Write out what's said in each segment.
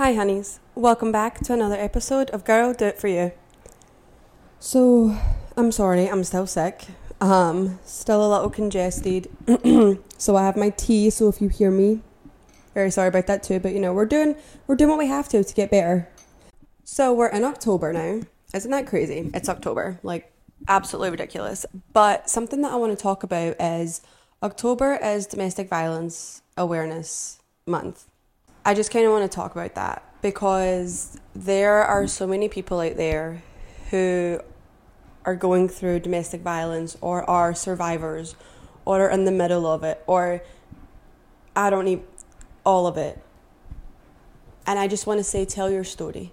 Hi, honeys. Welcome back to another episode of Girl Do It For You. So, I'm sorry, I'm still sick. Um, still a little congested. so I have my tea, so if you hear me, very sorry about that too, but you know, we're doing we're doing what we have to to get better. So we're in October now. Isn't that crazy? It's October. Like absolutely ridiculous. But something that I want to talk about is October is domestic violence awareness month. I just kind of want to talk about that because there are so many people out there who are going through domestic violence or are survivors or are in the middle of it or I don't need all of it. And I just want to say, tell your story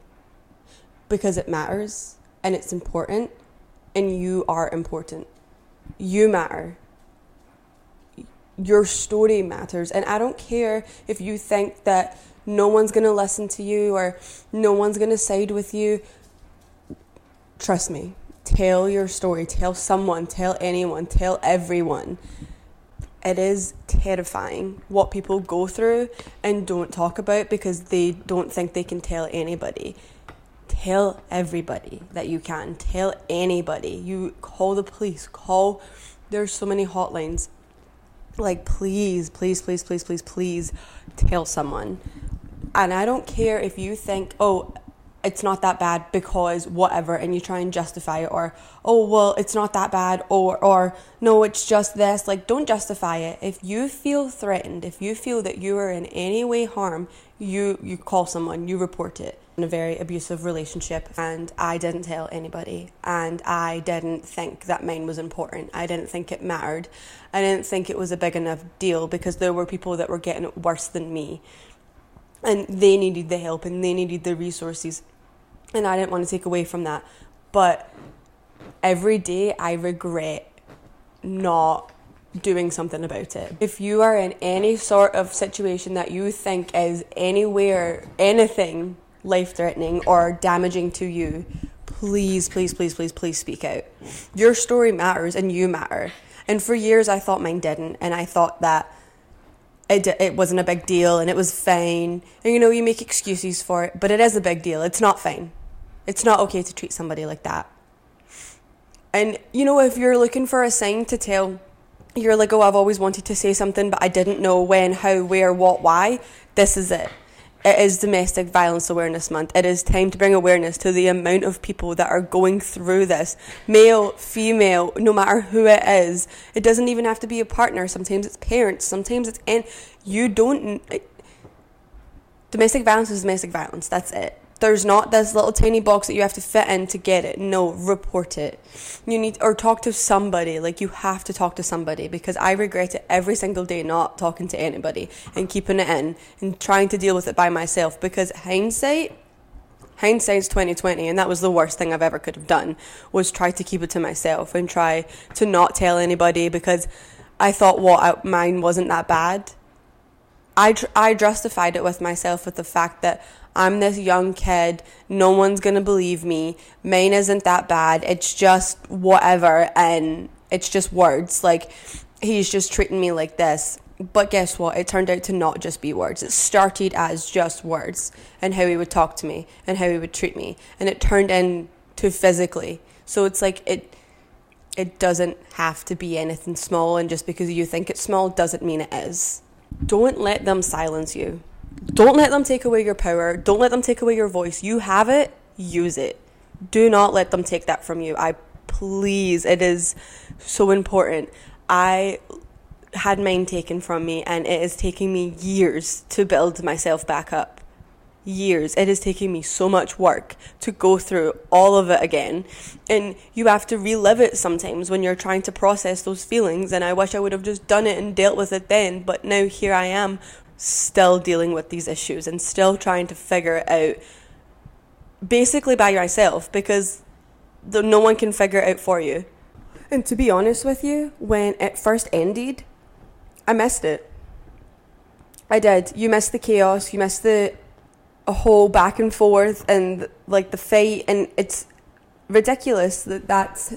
because it matters and it's important and you are important. You matter your story matters. And I don't care if you think that no one's going to listen to you or no one's going to side with you. Trust me. Tell your story. Tell someone. Tell anyone. Tell everyone. It is terrifying what people go through and don't talk about because they don't think they can tell anybody. Tell everybody that you can. Tell anybody. You call the police. Call. There's so many hotlines like please please please please please please tell someone and i don't care if you think oh it's not that bad because whatever and you try and justify it or oh well it's not that bad or or no it's just this like don't justify it if you feel threatened if you feel that you are in any way harm you you call someone you report it in a very abusive relationship and I didn't tell anybody and I didn't think that mine was important. I didn't think it mattered. I didn't think it was a big enough deal because there were people that were getting it worse than me. And they needed the help and they needed the resources. And I didn't want to take away from that. But every day I regret not doing something about it. If you are in any sort of situation that you think is anywhere, anything life threatening or damaging to you, please, please, please, please, please speak out. Your story matters and you matter. And for years, I thought mine didn't. And I thought that it, it wasn't a big deal and it was fine. And you know, you make excuses for it, but it is a big deal. It's not fine. It's not okay to treat somebody like that. And you know, if you're looking for a sign to tell, you're like, oh, I've always wanted to say something, but I didn't know when, how, where, what, why, this is it. It is Domestic Violence Awareness Month. It is time to bring awareness to the amount of people that are going through this male, female, no matter who it is. It doesn't even have to be a partner. Sometimes it's parents, sometimes it's. And you don't. Domestic violence is domestic violence. That's it. There's not this little tiny box that you have to fit in to get it. No, report it. You need or talk to somebody. Like you have to talk to somebody because I regret it every single day not talking to anybody and keeping it in and trying to deal with it by myself because hindsight hindsight's 2020 and that was the worst thing I've ever could have done was try to keep it to myself and try to not tell anybody because I thought what I, mine wasn't that bad. I I justified it with myself with the fact that I'm this young kid. No one's going to believe me. Mine isn't that bad. It's just whatever. And it's just words. Like, he's just treating me like this. But guess what? It turned out to not just be words. It started as just words and how he would talk to me and how he would treat me. And it turned into physically. So it's like it it doesn't have to be anything small and just because you think it's small doesn't mean it is. Don't let them silence you. Don't let them take away your power. Don't let them take away your voice. You have it, use it. Do not let them take that from you. I please, it is so important. I had mine taken from me and it is taking me years to build myself back up. Years. It is taking me so much work to go through all of it again. And you have to relive it sometimes when you're trying to process those feelings. And I wish I would have just done it and dealt with it then. But now here I am still dealing with these issues and still trying to figure it out basically by yourself because the, no one can figure it out for you. And to be honest with you, when it first ended, I missed it. I did. You missed the chaos, you missed the a whole back and forth and like the fight and it's ridiculous that that's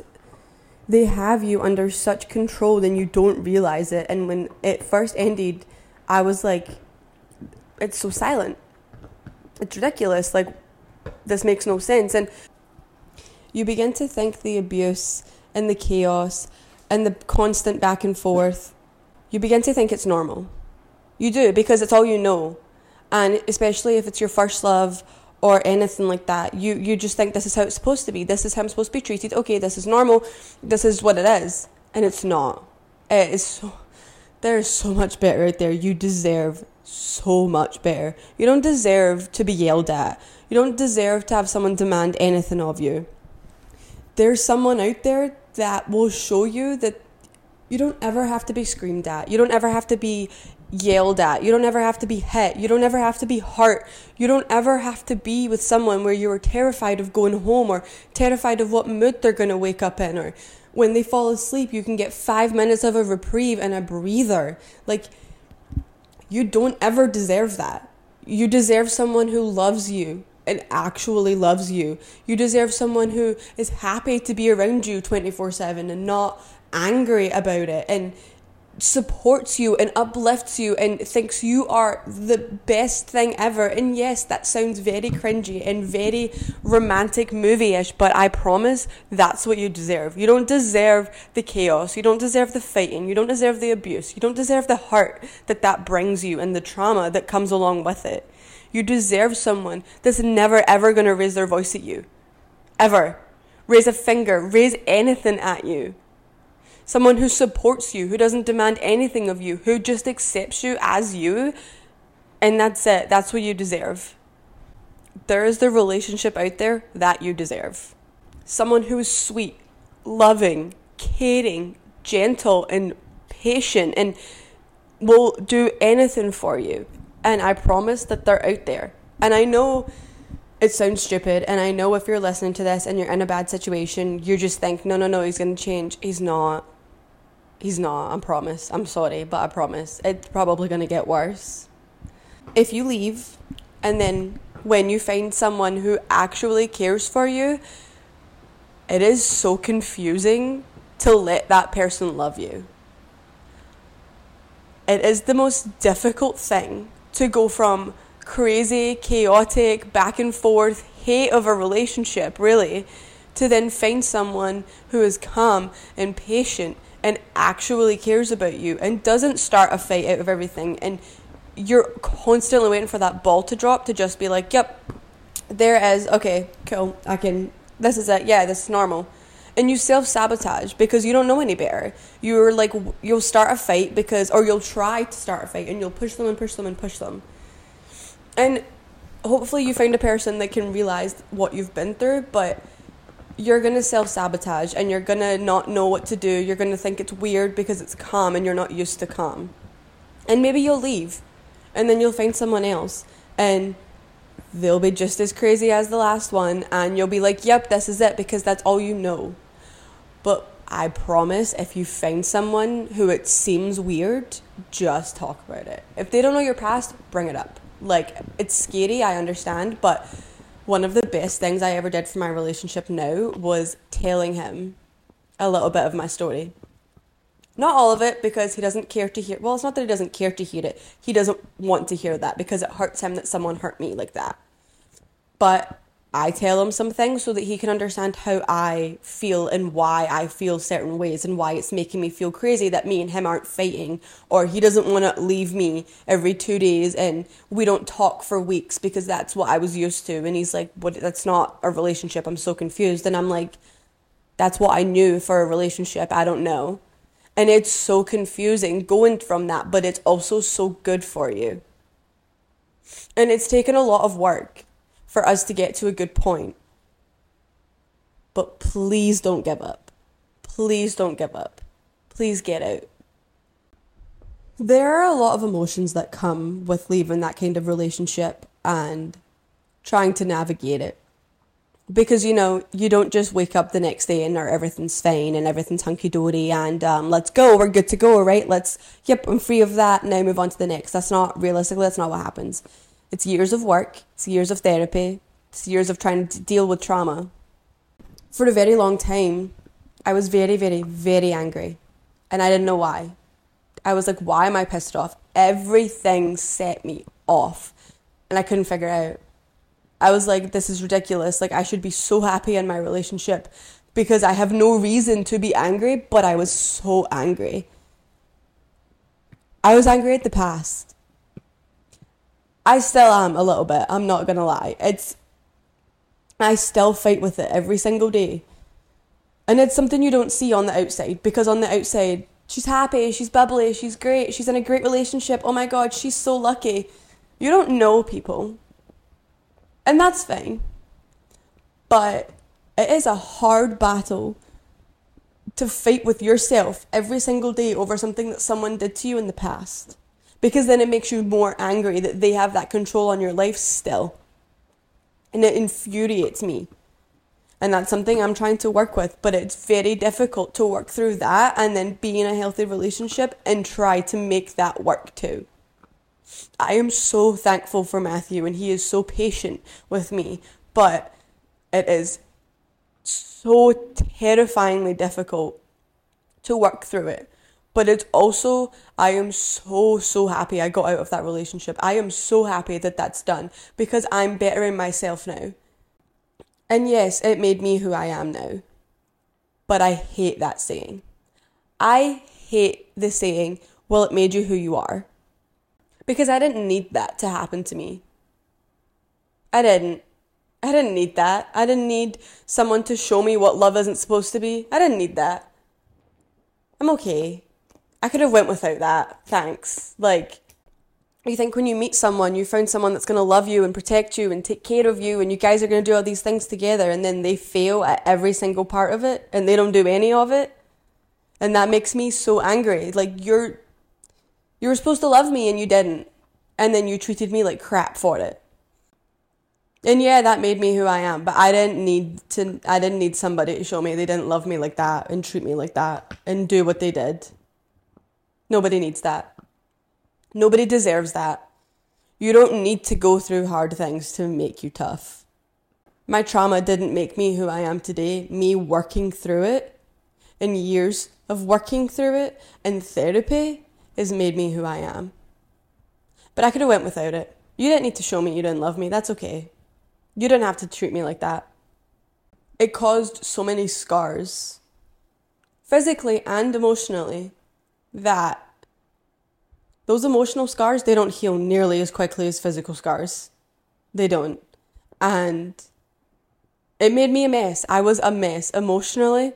they have you under such control and you don't realize it and when it first ended I was like, it's so silent. it's ridiculous. Like, this makes no sense. And you begin to think the abuse and the chaos and the constant back and forth, you begin to think it's normal. You do because it's all you know. And especially if it's your first love or anything like that, you, you just think this is how it's supposed to be. This is how I'm supposed to be treated. Okay, this is normal. This is what it is. And it's not. It is so. There is so much better out there. You deserve so much better. You don't deserve to be yelled at. You don't deserve to have someone demand anything of you. There's someone out there that will show you that you don't ever have to be screamed at. You don't ever have to be yelled at. You don't ever have to be hit. You don't ever have to be hurt. You don't ever have to be with someone where you are terrified of going home or terrified of what mood they're going to wake up in or when they fall asleep, you can get five minutes of a reprieve and a breather. Like, you don't ever deserve that. You deserve someone who loves you and actually loves you. You deserve someone who is happy to be around you 24 7 and not angry about it and supports you and uplifts you and thinks you are the best thing ever. And yes, that sounds very cringy and very romantic movie ish, but I promise that's what you deserve. You don't deserve the chaos. You don't deserve the fighting. You don't deserve the abuse. You don't deserve the hurt that that brings you and the trauma that comes along with it. You deserve someone that's never ever going to raise their voice at you. Ever. Raise a finger, raise anything at you someone who supports you, who doesn't demand anything of you, who just accepts you as you, and that's it. That's what you deserve. There is the relationship out there that you deserve. Someone who is sweet, loving, caring, gentle, and patient, and will do anything for you. And I promise that they're out there. And I know it sounds stupid and i know if you're listening to this and you're in a bad situation you just think no no no he's going to change he's not He's not, I promise. I'm sorry, but I promise. It's probably going to get worse. If you leave and then when you find someone who actually cares for you, it is so confusing to let that person love you. It is the most difficult thing to go from crazy, chaotic, back and forth hate of a relationship, really, to then find someone who is calm and patient and actually cares about you and doesn't start a fight out of everything and you're constantly waiting for that ball to drop to just be like, yep, there is. Okay, cool. I can. This is it. Yeah, this is normal. And you self sabotage because you don't know any better. You're like, you'll start a fight because, or you'll try to start a fight and you'll push them and push them and push them. And hopefully you find a person that can realize what you've been through, but you're going to self sabotage and you're going to not know what to do. You're going to think it's weird because it's calm and you're not used to calm. And maybe you'll leave and then you'll find someone else and they'll be just as crazy as the last one and you'll be like, yep, this is it because that's all you know. But I promise if you find someone who it seems weird, just talk about it. If they don't know your past, bring it up. Like, it's scary, I understand, but one of the best things I ever did for my relationship now was telling him a little bit of my story. Not all of it because he doesn't care to hear. Well, it's not that he doesn't care to hear it. He doesn't want to hear that because it hurts him that someone hurt me like that. But I tell him some things so that he can understand how I feel and why I feel certain ways and why it's making me feel crazy that me and him aren't fighting or he doesn't want to leave me every two days and we don't talk for weeks because that's what I was used to. And he's like, "What? That's not a relationship. I'm so confused." And I'm like, "That's what I knew for a relationship. I don't know." And it's so confusing going from that, but it's also so good for you. And it's taken a lot of work for us to get to a good point. But please don't give up. Please don't give up. Please get out. There are a lot of emotions that come with leaving that kind of relationship and trying to navigate it. Because, you know, you don't just wake up the next day and or everything's fine and everything's hunky dory and um, let's go, we're good to go, right? Let's, yep, I'm free of that, now move on to the next. That's not, realistically, that's not what happens it's years of work, it's years of therapy, it's years of trying to deal with trauma. For a very long time, I was very, very, very angry. And I didn't know why. I was like, why am I pissed off? Everything set me off. And I couldn't figure out. I was like, this is ridiculous. Like, I should be so happy in my relationship because I have no reason to be angry, but I was so angry. I was angry at the past. I still am a little bit, I'm not gonna lie. It's I still fight with it every single day. And it's something you don't see on the outside because on the outside, she's happy, she's bubbly, she's great, she's in a great relationship. Oh my god, she's so lucky. You don't know people. And that's fine. But it is a hard battle to fight with yourself every single day over something that someone did to you in the past. Because then it makes you more angry that they have that control on your life still. And it infuriates me. And that's something I'm trying to work with, but it's very difficult to work through that and then be in a healthy relationship and try to make that work too. I am so thankful for Matthew and he is so patient with me, but it is so terrifyingly difficult to work through it. But it's also, I am so, so happy I got out of that relationship. I am so happy that that's done because I'm better in myself now. And yes, it made me who I am now. But I hate that saying. I hate the saying, well, it made you who you are. Because I didn't need that to happen to me. I didn't. I didn't need that. I didn't need someone to show me what love isn't supposed to be. I didn't need that. I'm okay. I could have went without that. Thanks. Like you think when you meet someone, you found someone that's going to love you and protect you and take care of you and you guys are going to do all these things together and then they fail at every single part of it and they don't do any of it. And that makes me so angry. Like you're you were supposed to love me and you didn't. And then you treated me like crap for it. And yeah, that made me who I am, but I didn't need to I didn't need somebody to show me they didn't love me like that and treat me like that and do what they did. Nobody needs that. Nobody deserves that. You don't need to go through hard things to make you tough. My trauma didn't make me who I am today. Me working through it and years of working through it and therapy has made me who I am. But I could have went without it. You didn't need to show me you didn't love me. That's okay. You didn't have to treat me like that. It caused so many scars, physically and emotionally, that those emotional scars, they don't heal nearly as quickly as physical scars. They don't. And it made me a mess. I was a mess emotionally.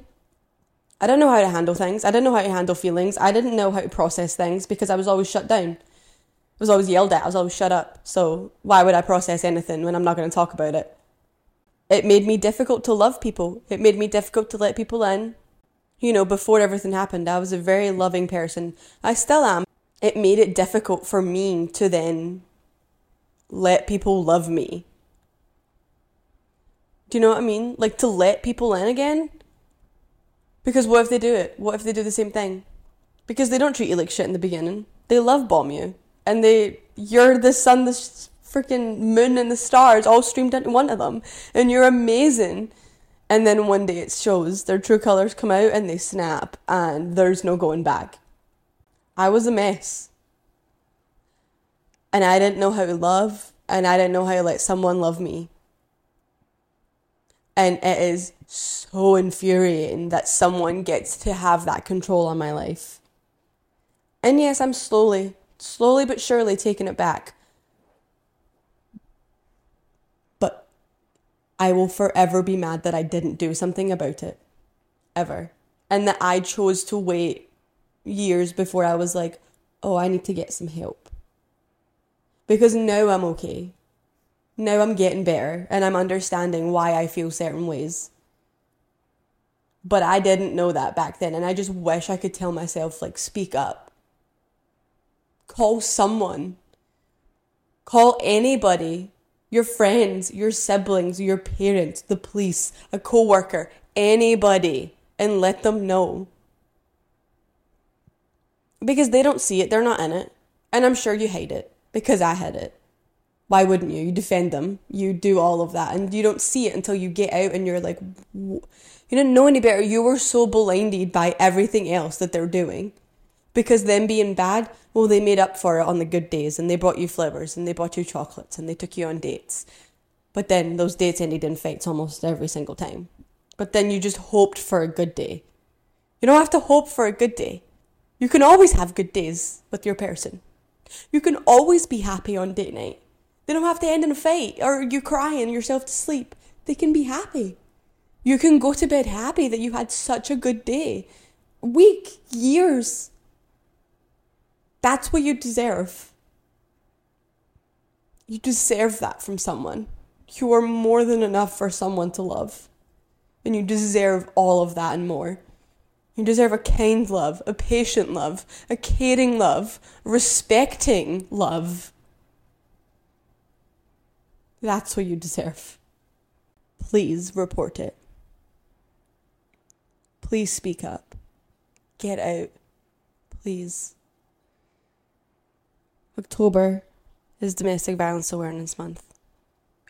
I didn't know how to handle things. I didn't know how to handle feelings. I didn't know how to process things because I was always shut down. I was always yelled at. I was always shut up. So why would I process anything when I'm not going to talk about it? It made me difficult to love people. It made me difficult to let people in. You know, before everything happened, I was a very loving person. I still am. It made it difficult for me to then let people love me. Do you know what I mean? Like to let people in again? Because what if they do it? What if they do the same thing? Because they don't treat you like shit in the beginning. They love bomb you and they you're the sun, the freaking moon, and the stars all streamed into one of them, and you're amazing. And then one day it shows their true colors come out and they snap, and there's no going back. I was a mess. And I didn't know how to love, and I didn't know how to let someone love me. And it is so infuriating that someone gets to have that control on my life. And yes, I'm slowly slowly but surely taking it back. I will forever be mad that I didn't do something about it. Ever. And that I chose to wait years before I was like, oh, I need to get some help. Because now I'm okay. Now I'm getting better and I'm understanding why I feel certain ways. But I didn't know that back then. And I just wish I could tell myself, like, speak up Call someone. Call anybody. Your friends, your siblings, your parents, the police, a coworker, anybody, and let them know. Because they don't see it, they're not in it. And I'm sure you hate it because I had it. Why wouldn't you? You defend them, you do all of that, and you don't see it until you get out and you're like, you didn't know any better. You were so blinded by everything else that they're doing because them being bad, well, they made up for it on the good days and they brought you flowers and they bought you chocolates and they took you on dates. But then those dates ended in fights almost every single time. But then you just hoped for a good day. You don't have to hope for a good day. You can always have good days with your person. You can always be happy on date night. They don't have to end in a fight or you crying yourself to sleep. They can be happy. You can go to bed happy that you had such a good day. Week, years. That's what you deserve. You deserve that from someone. You are more than enough for someone to love. And you deserve all of that and more. You deserve a kind love, a patient love, a caring love, respecting love. That's what you deserve. Please report it. Please speak up. Get out. Please. October is Domestic Violence Awareness Month.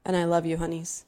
And I love you, honeys.